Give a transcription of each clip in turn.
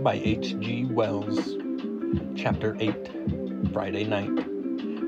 by H.G. Wells. Chapter 8 Friday Night.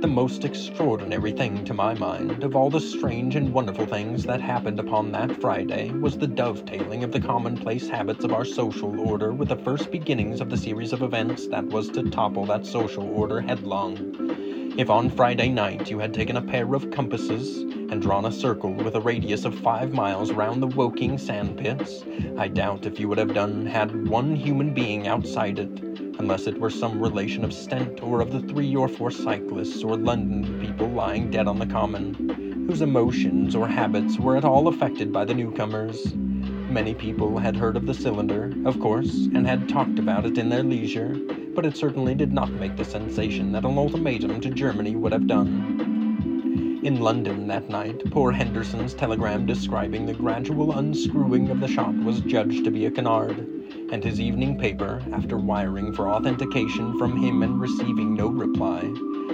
The most extraordinary thing to my mind of all the strange and wonderful things that happened upon that Friday was the dovetailing of the commonplace habits of our social order with the first beginnings of the series of events that was to topple that social order headlong. If on Friday night you had taken a pair of compasses and drawn a circle with a radius of five miles round the Woking sandpits, I doubt if you would have done had one human being outside it, unless it were some relation of Stent or of the three or four cyclists or London people lying dead on the common, whose emotions or habits were at all affected by the newcomers. Many people had heard of the cylinder, of course, and had talked about it in their leisure, but it certainly did not make the sensation that an ultimatum to Germany would have done. In London that night, poor Henderson's telegram describing the gradual unscrewing of the shop was judged to be a canard, and his evening paper, after wiring for authentication from him and receiving no reply,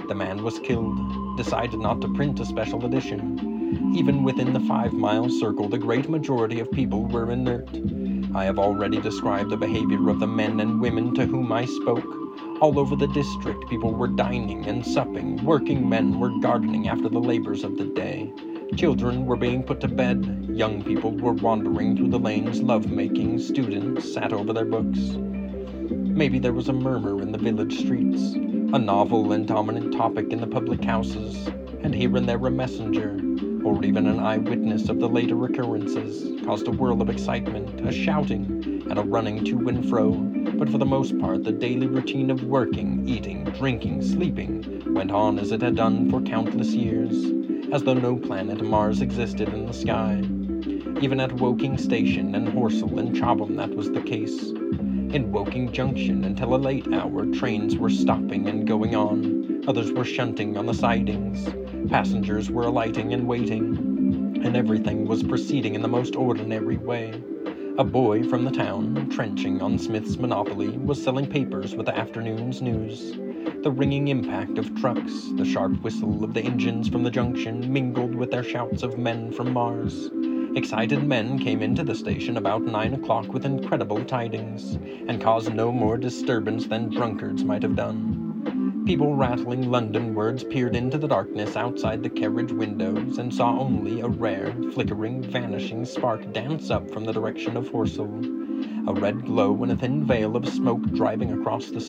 the man was killed, decided not to print a special edition. Even within the five mile circle, the great majority of people were inert. I have already described the behavior of the men and women to whom I spoke. All over the district, people were dining and supping, working men were gardening after the labors of the day. Children were being put to bed, young people were wandering through the lanes love making, students sat over their books. Maybe there was a murmur in the village streets, a novel and dominant topic in the public houses, and here and there a messenger, or even an eyewitness of the later occurrences, caused a whirl of excitement, a shouting, and a running to and fro, but for the most part the daily routine of working, eating, drinking, sleeping went on as it had done for countless years, as though no planet Mars existed in the sky. Even at Woking Station and Horsell and Chobham that was the case. In Woking Junction until a late hour trains were stopping and going on, others were shunting on the sidings, Passengers were alighting and waiting, and everything was proceeding in the most ordinary way. A boy from the town, trenching on Smith's Monopoly, was selling papers with the afternoon's news. The ringing impact of trucks, the sharp whistle of the engines from the junction mingled with their shouts of men from Mars. Excited men came into the station about nine o'clock with incredible tidings, and caused no more disturbance than drunkards might have done. People rattling London words peered into the darkness outside the carriage windows and saw only a rare, flickering, vanishing spark dance up from the direction of Horsell. A red glow and a thin veil of smoke driving across the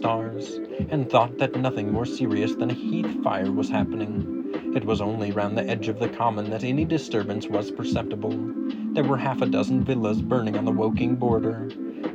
Stars and thought that nothing more serious than a heath fire was happening. It was only round the edge of the common that any disturbance was perceptible. There were half a dozen villas burning on the Woking border.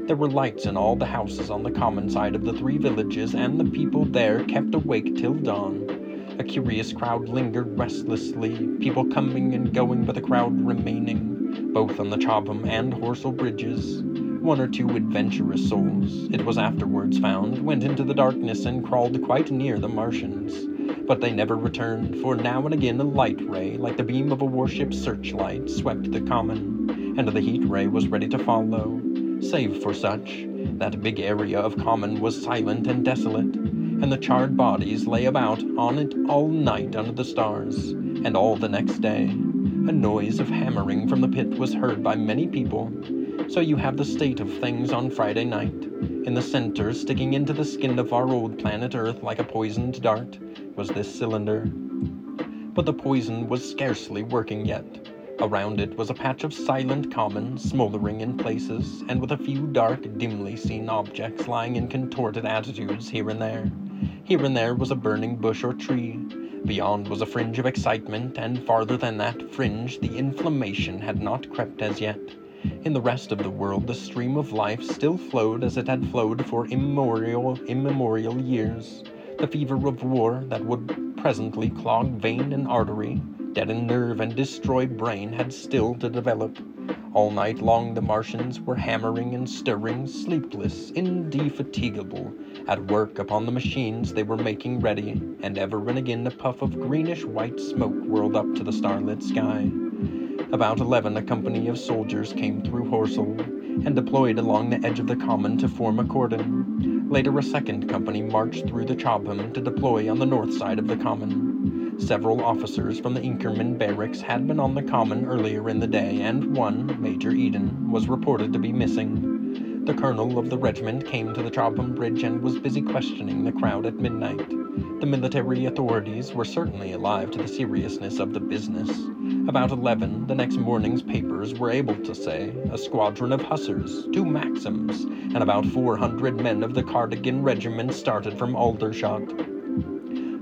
There were lights in all the houses on the common side of the three villages, and the people there kept awake till dawn. A curious crowd lingered restlessly, people coming and going, but the crowd remaining, both on the Chobham and Horsell bridges. One or two adventurous souls, it was afterwards found, went into the darkness and crawled quite near the Martians. But they never returned, for now and again a light ray, like the beam of a warship's searchlight, swept the common, and the heat ray was ready to follow. Save for such, that big area of common was silent and desolate, and the charred bodies lay about on it all night under the stars, and all the next day. A noise of hammering from the pit was heard by many people. So you have the state of things on Friday night. In the center, sticking into the skin of our old planet Earth like a poisoned dart, was this cylinder. But the poison was scarcely working yet. Around it was a patch of silent common, smoldering in places, and with a few dark, dimly seen objects lying in contorted attitudes here and there. Here and there was a burning bush or tree. Beyond was a fringe of excitement, and farther than that fringe the inflammation had not crept as yet. In the rest of the world the stream of life still flowed as it had flowed for immemorial, immemorial years. The fever of war that would presently clog vein and artery, deaden nerve and destroy brain had still to develop. All night long the Martians were hammering and stirring, sleepless, indefatigable, at work upon the machines they were making ready, and ever and again a puff of greenish white smoke whirled up to the starlit sky. About eleven a company of soldiers came through Horsell and deployed along the edge of the common to form a cordon. Later a second company marched through the Chobham to deploy on the north side of the common. Several officers from the Inkerman barracks had been on the common earlier in the day, and one, Major Eden, was reported to be missing. The colonel of the regiment came to the Chobham Bridge and was busy questioning the crowd at midnight. The military authorities were certainly alive to the seriousness of the business. About 11, the next morning's papers were able to say a squadron of hussars, two Maxims, and about 400 men of the Cardigan Regiment started from Aldershot.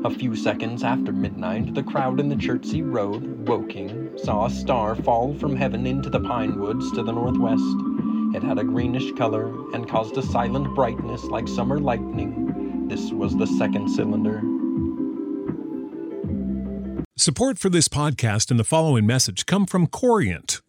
A few seconds after midnight, the crowd in the Chertsey Road, Woking, saw a star fall from heaven into the pine woods to the northwest. It had a greenish color and caused a silent brightness like summer lightning. This was the second cylinder. Support for this podcast and the following message come from Corient.